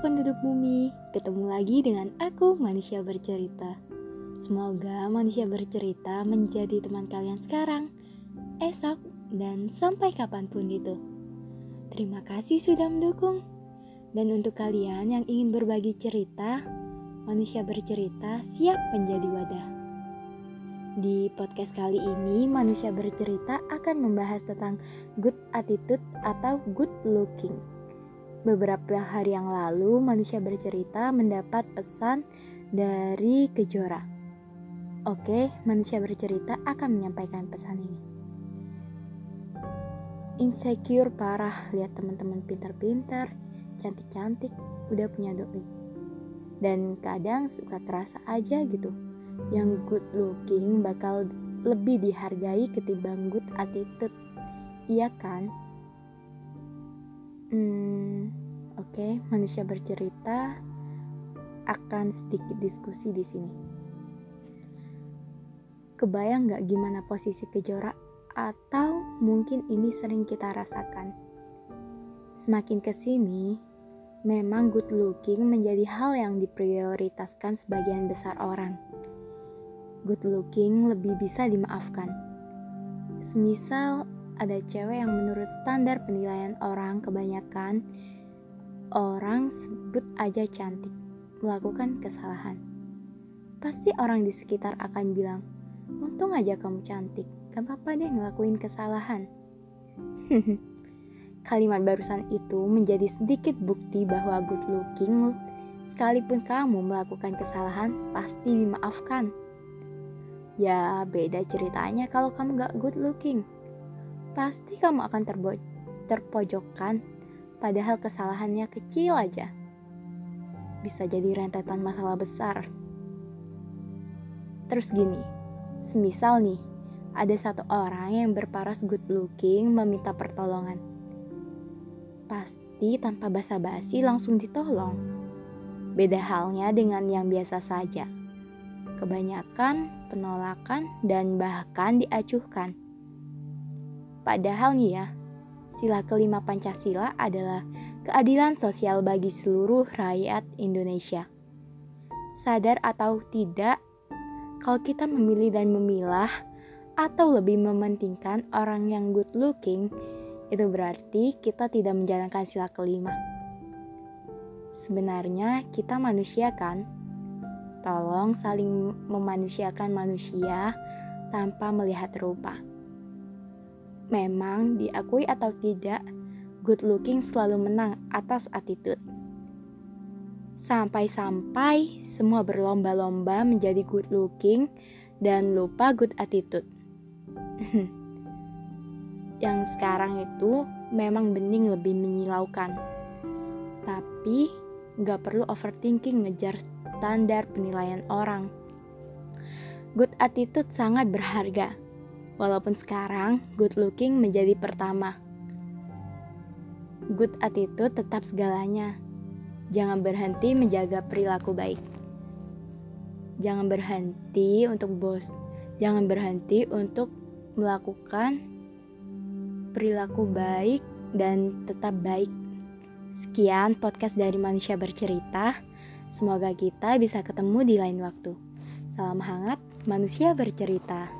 bumi, ketemu lagi dengan aku manusia bercerita. Semoga manusia bercerita menjadi teman kalian sekarang, esok, dan sampai kapan pun itu. Terima kasih sudah mendukung. Dan untuk kalian yang ingin berbagi cerita, manusia bercerita siap menjadi wadah. Di podcast kali ini, manusia bercerita akan membahas tentang good attitude atau good looking. Beberapa hari yang lalu, manusia bercerita mendapat pesan dari Kejora. Oke, manusia bercerita akan menyampaikan pesan ini. Insecure parah lihat teman-teman pintar-pintar, cantik-cantik, udah punya doi. Dan kadang suka terasa aja gitu, yang good looking bakal lebih dihargai ketimbang good attitude. Iya kan? Hmm, oke, okay. manusia bercerita akan sedikit diskusi di sini. Kebayang nggak gimana posisi kejora atau mungkin ini sering kita rasakan. Semakin ke sini, memang good looking menjadi hal yang diprioritaskan sebagian besar orang. Good looking lebih bisa dimaafkan. Semisal ada cewek yang menurut standar penilaian orang kebanyakan orang sebut aja cantik melakukan kesalahan. Pasti orang di sekitar akan bilang, untung aja kamu cantik, gak apa-apa deh ngelakuin kesalahan. Kalimat barusan itu menjadi sedikit bukti bahwa good looking sekalipun kamu melakukan kesalahan pasti dimaafkan. Ya beda ceritanya kalau kamu gak good looking pasti kamu akan terpojokkan padahal kesalahannya kecil aja. Bisa jadi rentetan masalah besar. Terus gini, semisal nih, ada satu orang yang berparas good looking meminta pertolongan. Pasti tanpa basa-basi langsung ditolong. Beda halnya dengan yang biasa saja. Kebanyakan penolakan dan bahkan diacuhkan Padahal nih ya, sila kelima Pancasila adalah keadilan sosial bagi seluruh rakyat Indonesia. Sadar atau tidak, kalau kita memilih dan memilah atau lebih mementingkan orang yang good looking, itu berarti kita tidak menjalankan sila kelima. Sebenarnya kita manusia kan? Tolong saling memanusiakan manusia tanpa melihat rupa. Memang diakui atau tidak, good looking selalu menang atas attitude. Sampai-sampai semua berlomba-lomba menjadi good looking dan lupa good attitude. Yang sekarang itu memang bening lebih menyilaukan. Tapi gak perlu overthinking ngejar standar penilaian orang. Good attitude sangat berharga Walaupun sekarang good looking menjadi pertama. Good attitude tetap segalanya. Jangan berhenti menjaga perilaku baik. Jangan berhenti untuk bos. Jangan berhenti untuk melakukan perilaku baik dan tetap baik. Sekian podcast dari Manusia Bercerita. Semoga kita bisa ketemu di lain waktu. Salam hangat, manusia bercerita.